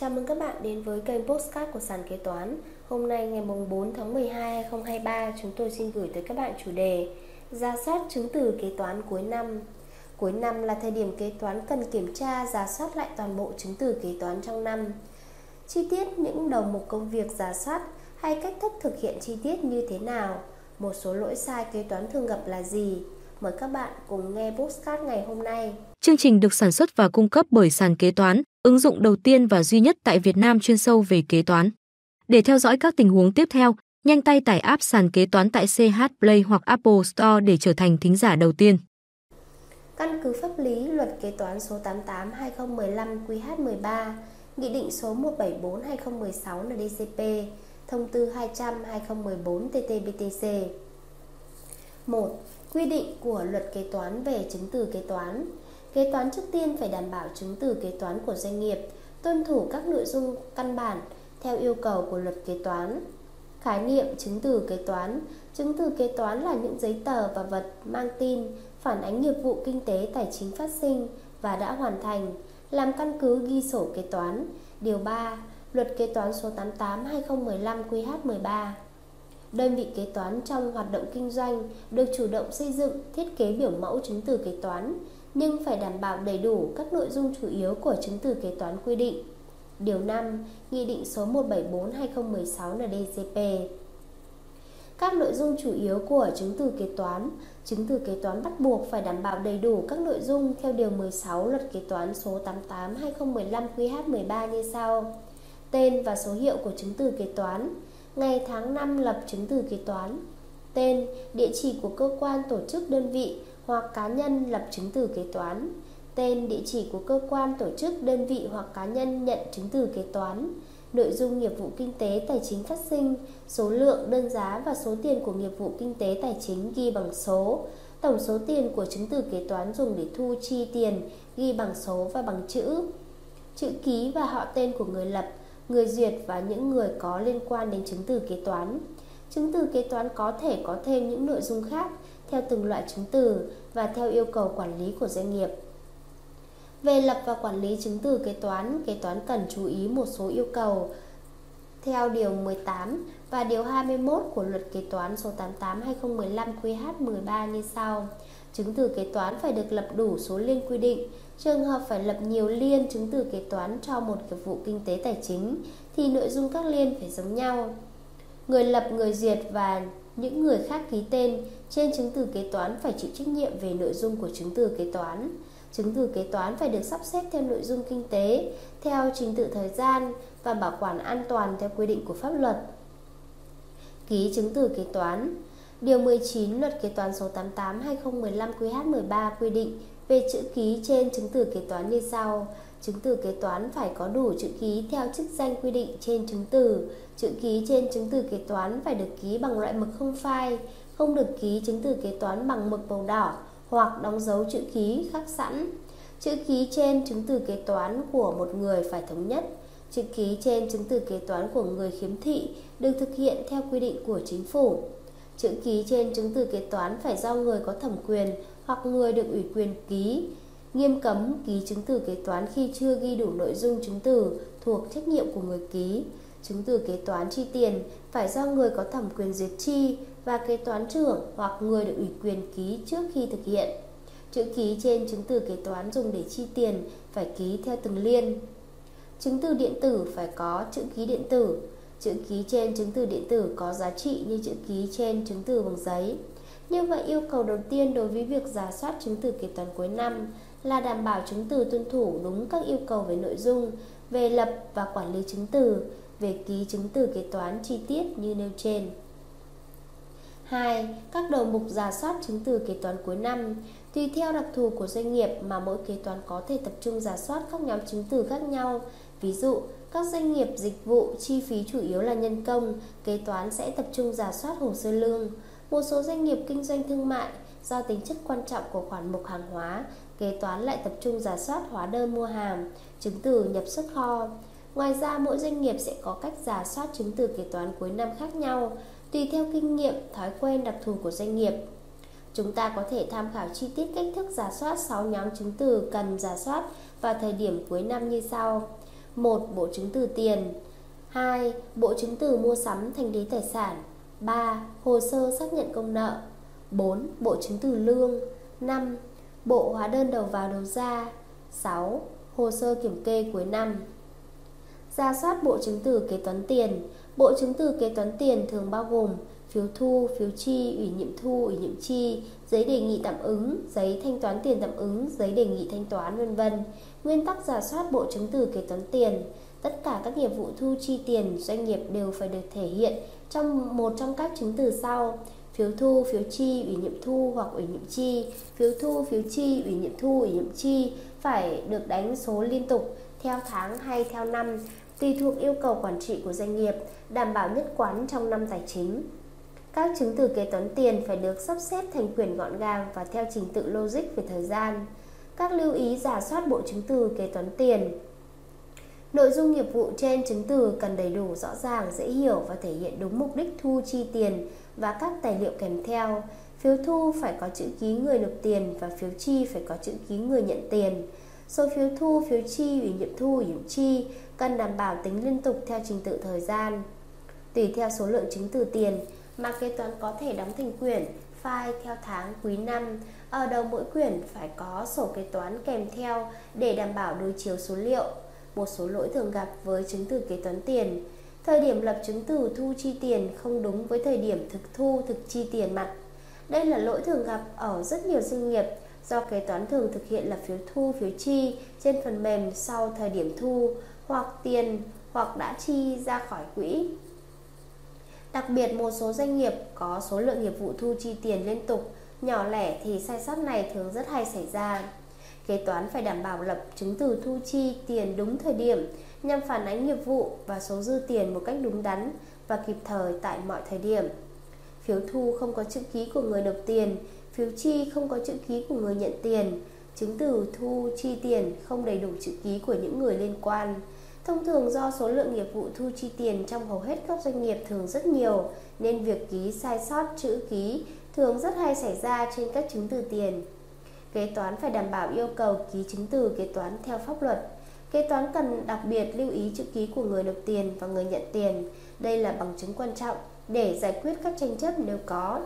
Chào mừng các bạn đến với kênh Postcard của Sàn Kế Toán. Hôm nay ngày 4 tháng 12 2023 chúng tôi xin gửi tới các bạn chủ đề giả soát chứng từ kế toán cuối năm. Cuối năm là thời điểm kế toán cần kiểm tra, giả soát lại toàn bộ chứng từ kế toán trong năm. Chi tiết những đầu mục công việc giả soát hay cách thức thực hiện chi tiết như thế nào? Một số lỗi sai kế toán thường gặp là gì? Mời các bạn cùng nghe Postcard ngày hôm nay. Chương trình được sản xuất và cung cấp bởi Sàn Kế Toán, ứng dụng đầu tiên và duy nhất tại Việt Nam chuyên sâu về kế toán. Để theo dõi các tình huống tiếp theo, nhanh tay tải app Sàn Kế Toán tại CH Play hoặc Apple Store để trở thành thính giả đầu tiên. Căn cứ pháp lý Luật Kế toán số 88/2015 QH13, Nghị định số 174/2016 NDCP, Thông tư 200/2014 TT-BTC. 1. Quy định của Luật Kế toán về chứng từ kế toán Kế toán trước tiên phải đảm bảo chứng từ kế toán của doanh nghiệp tuân thủ các nội dung căn bản theo yêu cầu của luật kế toán. Khái niệm chứng từ kế toán Chứng từ kế toán là những giấy tờ và vật mang tin phản ánh nghiệp vụ kinh tế tài chính phát sinh và đã hoàn thành, làm căn cứ ghi sổ kế toán. Điều 3, Luật Kế toán số 88/2015 QH13. Đơn vị kế toán trong hoạt động kinh doanh được chủ động xây dựng, thiết kế biểu mẫu chứng từ kế toán, nhưng phải đảm bảo đầy đủ các nội dung chủ yếu của chứng từ kế toán quy định. Điều 5, Nghị định số 174/2016 NDCP. Các nội dung chủ yếu của chứng từ kế toán Chứng từ kế toán bắt buộc phải đảm bảo đầy đủ các nội dung theo Điều 16 Luật Kế toán số 88/2015 QH13 như sau. Tên và số hiệu của chứng từ kế toán, ngày tháng năm lập chứng từ kế toán, tên, địa chỉ của cơ quan tổ chức đơn vị hoặc cá nhân lập chứng từ kế toán, tên, địa chỉ của cơ quan tổ chức đơn vị hoặc cá nhân nhận chứng từ kế toán, nội dung nghiệp vụ kinh tế tài chính phát sinh, số lượng, đơn giá và số tiền của nghiệp vụ kinh tế tài chính ghi bằng số, tổng số tiền của chứng từ kế toán dùng để thu chi tiền ghi bằng số và bằng chữ, chữ ký và họ tên của người lập, người duyệt và những người có liên quan đến chứng từ kế toán. Chứng từ kế toán có thể có thêm những nội dung khác theo từng loại chứng từ và theo yêu cầu quản lý của doanh nghiệp. Về lập và quản lý chứng từ kế toán, kế toán cần chú ý một số yêu cầu theo Điều 18 và Điều 21 của Luật Kế toán số 88-2015 QH13 như sau. Chứng từ kế toán phải được lập đủ số liên quy định. Trường hợp phải lập nhiều liên chứng từ kế toán cho một nghiệp vụ kinh tế tài chính thì nội dung các liên phải giống nhau. Người lập, người duyệt và những người khác ký tên trên chứng từ kế toán phải chịu trách nhiệm về nội dung của chứng từ kế toán. Chứng từ kế toán phải được sắp xếp theo nội dung kinh tế, theo trình tự thời gian và bảo quản an toàn theo quy định của pháp luật. Ký chứng từ kế toán Điều 19 Luật Kế toán số 88/2015 QH13 quy định về chữ ký trên chứng từ kế toán như sau: Chứng từ kế toán phải có đủ chữ ký theo chức danh quy định trên chứng từ. Chữ ký trên chứng từ kế toán phải được ký bằng loại mực không phai, không được ký chứng từ kế toán bằng mực màu đỏ hoặc đóng dấu chữ ký khắc sẵn. Chữ ký trên chứng từ kế toán của một người phải thống nhất. Chữ ký trên chứng từ kế toán của người khiếm thị được thực hiện theo quy định của chính phủ. Chữ ký trên chứng từ kế toán phải do người có thẩm quyền hoặc người được ủy quyền ký. Nghiêm cấm ký chứng từ kế toán khi chưa ghi đủ nội dung chứng từ thuộc trách nhiệm của người ký. Chứng từ kế toán chi tiền phải do người có thẩm quyền duyệt chi và kế toán trưởng hoặc người được ủy quyền ký trước khi thực hiện. Chữ ký trên chứng từ kế toán dùng để chi tiền phải ký theo từng liên. Chứng từ điện tử phải có chữ ký điện tử. Chữ ký trên chứng từ điện tử có giá trị như chữ ký trên chứng từ bằng giấy. Như vậy, yêu cầu đầu tiên đối với việc giả soát chứng từ kế toán cuối năm là đảm bảo chứng từ tuân thủ đúng các yêu cầu về nội dung, về lập và quản lý chứng từ, về ký chứng từ kế toán chi tiết như nêu trên. 2. Các đầu mục giả soát chứng từ kế toán cuối năm Tùy theo đặc thù của doanh nghiệp mà mỗi kế toán có thể tập trung giả soát các nhóm chứng từ khác nhau. Ví dụ, các doanh nghiệp dịch vụ chi phí chủ yếu là nhân công, kế toán sẽ tập trung giả soát hồ sơ lương. Một số doanh nghiệp kinh doanh thương mại do tính chất quan trọng của khoản mục hàng hóa, kế toán lại tập trung giả soát hóa đơn mua hàng, chứng từ nhập xuất kho. Ngoài ra, mỗi doanh nghiệp sẽ có cách giả soát chứng từ kế toán cuối năm khác nhau, tùy theo kinh nghiệm, thói quen đặc thù của doanh nghiệp. Chúng ta có thể tham khảo chi tiết cách thức giả soát 6 nhóm chứng từ cần giả soát vào thời điểm cuối năm như sau. 1. Bộ chứng từ tiền 2. Bộ chứng từ mua sắm thanh lý tài sản 3. Hồ sơ xác nhận công nợ 4. Bộ chứng từ lương 5. Bộ hóa đơn đầu vào đầu ra 6. Hồ sơ kiểm kê cuối năm Ra soát bộ chứng từ kế toán tiền Bộ chứng từ kế toán tiền thường bao gồm phiếu thu, phiếu chi, ủy nhiệm thu, ủy nhiệm chi, giấy đề nghị tạm ứng, giấy thanh toán tiền tạm ứng, giấy đề nghị thanh toán vân vân. Nguyên tắc giả soát bộ chứng từ kế toán tiền, tất cả các nghiệp vụ thu chi tiền doanh nghiệp đều phải được thể hiện trong một trong các chứng từ sau: phiếu thu, phiếu chi, ủy nhiệm thu hoặc ủy nhiệm chi, phiếu thu, phiếu chi, ủy nhiệm thu, ủy nhiệm chi phải được đánh số liên tục theo tháng hay theo năm tùy thuộc yêu cầu quản trị của doanh nghiệp, đảm bảo nhất quán trong năm tài chính. Các chứng từ kế toán tiền phải được sắp xếp thành quyển gọn gàng và theo trình tự logic về thời gian. Các lưu ý giả soát bộ chứng từ kế toán tiền. Nội dung nghiệp vụ trên chứng từ cần đầy đủ rõ ràng, dễ hiểu và thể hiện đúng mục đích thu chi tiền và các tài liệu kèm theo. Phiếu thu phải có chữ ký người nộp tiền và phiếu chi phải có chữ ký người nhận tiền. Số phiếu thu, phiếu chi, ủy nhiệm thu, ủy nhiệm chi cần đảm bảo tính liên tục theo trình tự thời gian. Tùy theo số lượng chứng từ tiền, mà kế toán có thể đóng thành quyển file theo tháng quý năm. Ở đầu mỗi quyển phải có sổ kế toán kèm theo để đảm bảo đối chiếu số liệu. Một số lỗi thường gặp với chứng từ kế toán tiền. Thời điểm lập chứng từ thu chi tiền không đúng với thời điểm thực thu thực chi tiền mặt. Đây là lỗi thường gặp ở rất nhiều doanh nghiệp do kế toán thường thực hiện là phiếu thu phiếu chi trên phần mềm sau thời điểm thu hoặc tiền hoặc đã chi ra khỏi quỹ Đặc biệt một số doanh nghiệp có số lượng nghiệp vụ thu chi tiền liên tục, nhỏ lẻ thì sai sót này thường rất hay xảy ra. Kế toán phải đảm bảo lập chứng từ thu chi tiền đúng thời điểm nhằm phản ánh nghiệp vụ và số dư tiền một cách đúng đắn và kịp thời tại mọi thời điểm. Phiếu thu không có chữ ký của người nộp tiền, phiếu chi không có chữ ký của người nhận tiền, chứng từ thu chi tiền không đầy đủ chữ ký của những người liên quan Thông thường do số lượng nghiệp vụ thu chi tiền trong hầu hết các doanh nghiệp thường rất nhiều nên việc ký sai sót chữ ký thường rất hay xảy ra trên các chứng từ tiền. Kế toán phải đảm bảo yêu cầu ký chứng từ kế toán theo pháp luật. Kế toán cần đặc biệt lưu ý chữ ký của người nộp tiền và người nhận tiền. Đây là bằng chứng quan trọng để giải quyết các tranh chấp nếu có.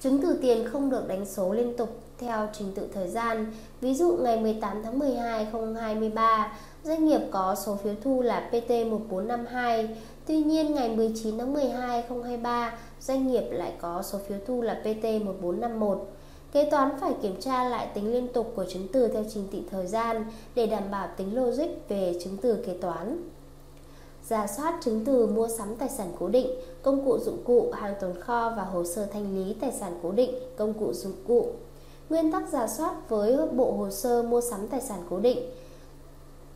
Chứng từ tiền không được đánh số liên tục theo trình tự thời gian. Ví dụ ngày 18 tháng 12 2023, doanh nghiệp có số phiếu thu là PT1452. Tuy nhiên ngày 19 tháng 12 2023, doanh nghiệp lại có số phiếu thu là PT1451. Kế toán phải kiểm tra lại tính liên tục của chứng từ theo trình tự thời gian để đảm bảo tính logic về chứng từ kế toán. Giả soát chứng từ mua sắm tài sản cố định, công cụ dụng cụ, hàng tồn kho và hồ sơ thanh lý tài sản cố định, công cụ dụng cụ. Nguyên tắc giả soát với bộ hồ sơ mua sắm tài sản cố định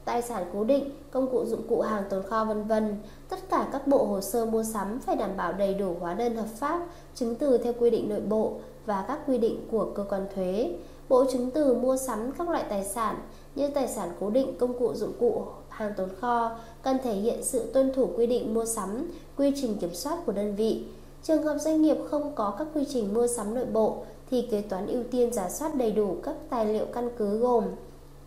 tài sản cố định, công cụ dụng cụ hàng tồn kho vân vân. Tất cả các bộ hồ sơ mua sắm phải đảm bảo đầy đủ hóa đơn hợp pháp, chứng từ theo quy định nội bộ và các quy định của cơ quan thuế. Bộ chứng từ mua sắm các loại tài sản như tài sản cố định, công cụ dụng cụ, hàng tồn kho cần thể hiện sự tuân thủ quy định mua sắm, quy trình kiểm soát của đơn vị. Trường hợp doanh nghiệp không có các quy trình mua sắm nội bộ thì kế toán ưu tiên giả soát đầy đủ các tài liệu căn cứ gồm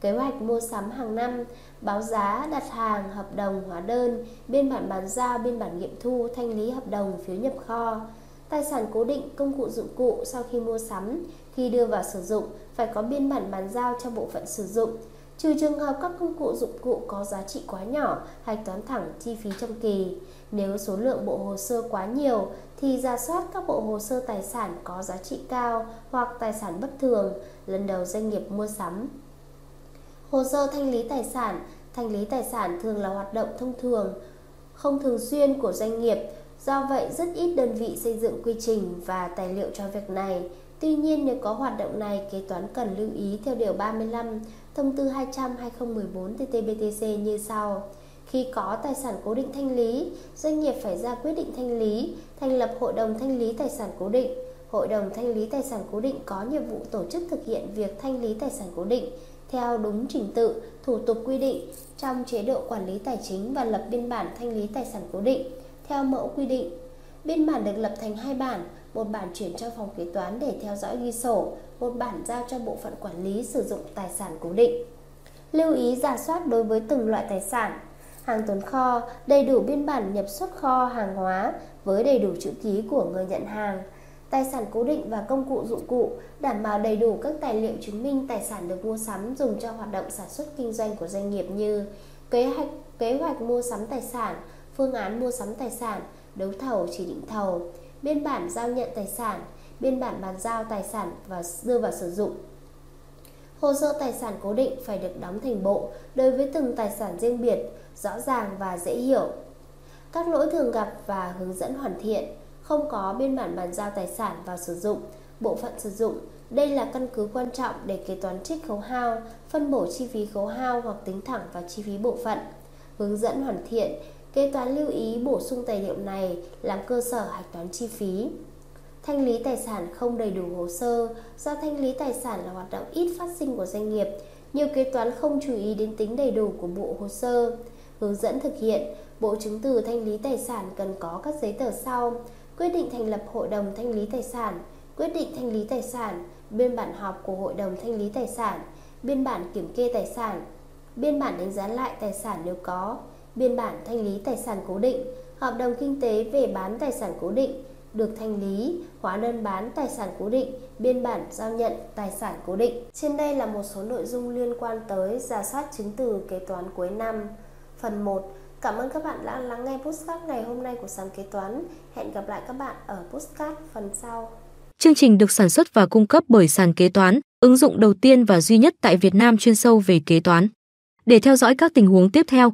kế hoạch mua sắm hàng năm, báo giá, đặt hàng, hợp đồng, hóa đơn, biên bản bàn giao, biên bản nghiệm thu, thanh lý hợp đồng, phiếu nhập kho. Tài sản cố định, công cụ dụng cụ sau khi mua sắm, khi đưa vào sử dụng phải có biên bản bàn giao cho bộ phận sử dụng. Trừ trường hợp các công cụ dụng cụ có giá trị quá nhỏ, hạch toán thẳng chi phí trong kỳ. Nếu số lượng bộ hồ sơ quá nhiều thì ra soát các bộ hồ sơ tài sản có giá trị cao hoặc tài sản bất thường lần đầu doanh nghiệp mua sắm Hồ sơ thanh lý tài sản Thanh lý tài sản thường là hoạt động thông thường, không thường xuyên của doanh nghiệp, do vậy rất ít đơn vị xây dựng quy trình và tài liệu cho việc này. Tuy nhiên nếu có hoạt động này, kế toán cần lưu ý theo điều 35 Thông tư 200/2014 TT-BTC như sau. Khi có tài sản cố định thanh lý, doanh nghiệp phải ra quyết định thanh lý, thành lập hội đồng thanh lý tài sản cố định. Hội đồng thanh lý tài sản cố định có nhiệm vụ tổ chức thực hiện việc thanh lý tài sản cố định, theo đúng trình tự, thủ tục quy định trong chế độ quản lý tài chính và lập biên bản thanh lý tài sản cố định theo mẫu quy định. Biên bản được lập thành hai bản, một bản chuyển cho phòng kế toán để theo dõi ghi sổ, một bản giao cho bộ phận quản lý sử dụng tài sản cố định. Lưu ý giả soát đối với từng loại tài sản. Hàng tồn kho, đầy đủ biên bản nhập xuất kho hàng hóa với đầy đủ chữ ký của người nhận hàng. Tài sản cố định và công cụ dụng cụ đảm bảo đầy đủ các tài liệu chứng minh tài sản được mua sắm dùng cho hoạt động sản xuất kinh doanh của doanh nghiệp như kế hoạch kế hoạch mua sắm tài sản, phương án mua sắm tài sản, đấu thầu chỉ định thầu, biên bản giao nhận tài sản, biên bản bàn giao tài sản và đưa vào sử dụng. Hồ sơ tài sản cố định phải được đóng thành bộ đối với từng tài sản riêng biệt, rõ ràng và dễ hiểu. Các lỗi thường gặp và hướng dẫn hoàn thiện, không có biên bản bàn giao tài sản vào sử dụng, bộ phận sử dụng. Đây là căn cứ quan trọng để kế toán trích khấu hao, phân bổ chi phí khấu hao hoặc tính thẳng vào chi phí bộ phận. Hướng dẫn hoàn thiện, kế toán lưu ý bổ sung tài liệu này làm cơ sở hạch toán chi phí. Thanh lý tài sản không đầy đủ hồ sơ, Do thanh lý tài sản là hoạt động ít phát sinh của doanh nghiệp, Nhiều kế toán không chú ý đến tính đầy đủ của bộ hồ sơ. Hướng dẫn thực hiện, Bộ chứng từ thanh lý tài sản cần có các giấy tờ sau. Quyết định thành lập hội đồng thanh lý tài sản, Quyết định thanh lý tài sản, Biên bản họp của hội đồng thanh lý tài sản, Biên bản kiểm kê tài sản, Biên bản đánh giá lại tài sản nếu có. Biên bản thanh lý tài sản cố định Hợp đồng kinh tế về bán tài sản cố định được thanh lý, hóa đơn bán tài sản cố định, biên bản giao nhận tài sản cố định. Trên đây là một số nội dung liên quan tới giả soát chứng từ kế toán cuối năm. Phần 1. Cảm ơn các bạn đã lắng nghe postcard ngày hôm nay của sàn kế toán. Hẹn gặp lại các bạn ở postcard phần sau. Chương trình được sản xuất và cung cấp bởi sàn kế toán, ứng dụng đầu tiên và duy nhất tại Việt Nam chuyên sâu về kế toán. Để theo dõi các tình huống tiếp theo,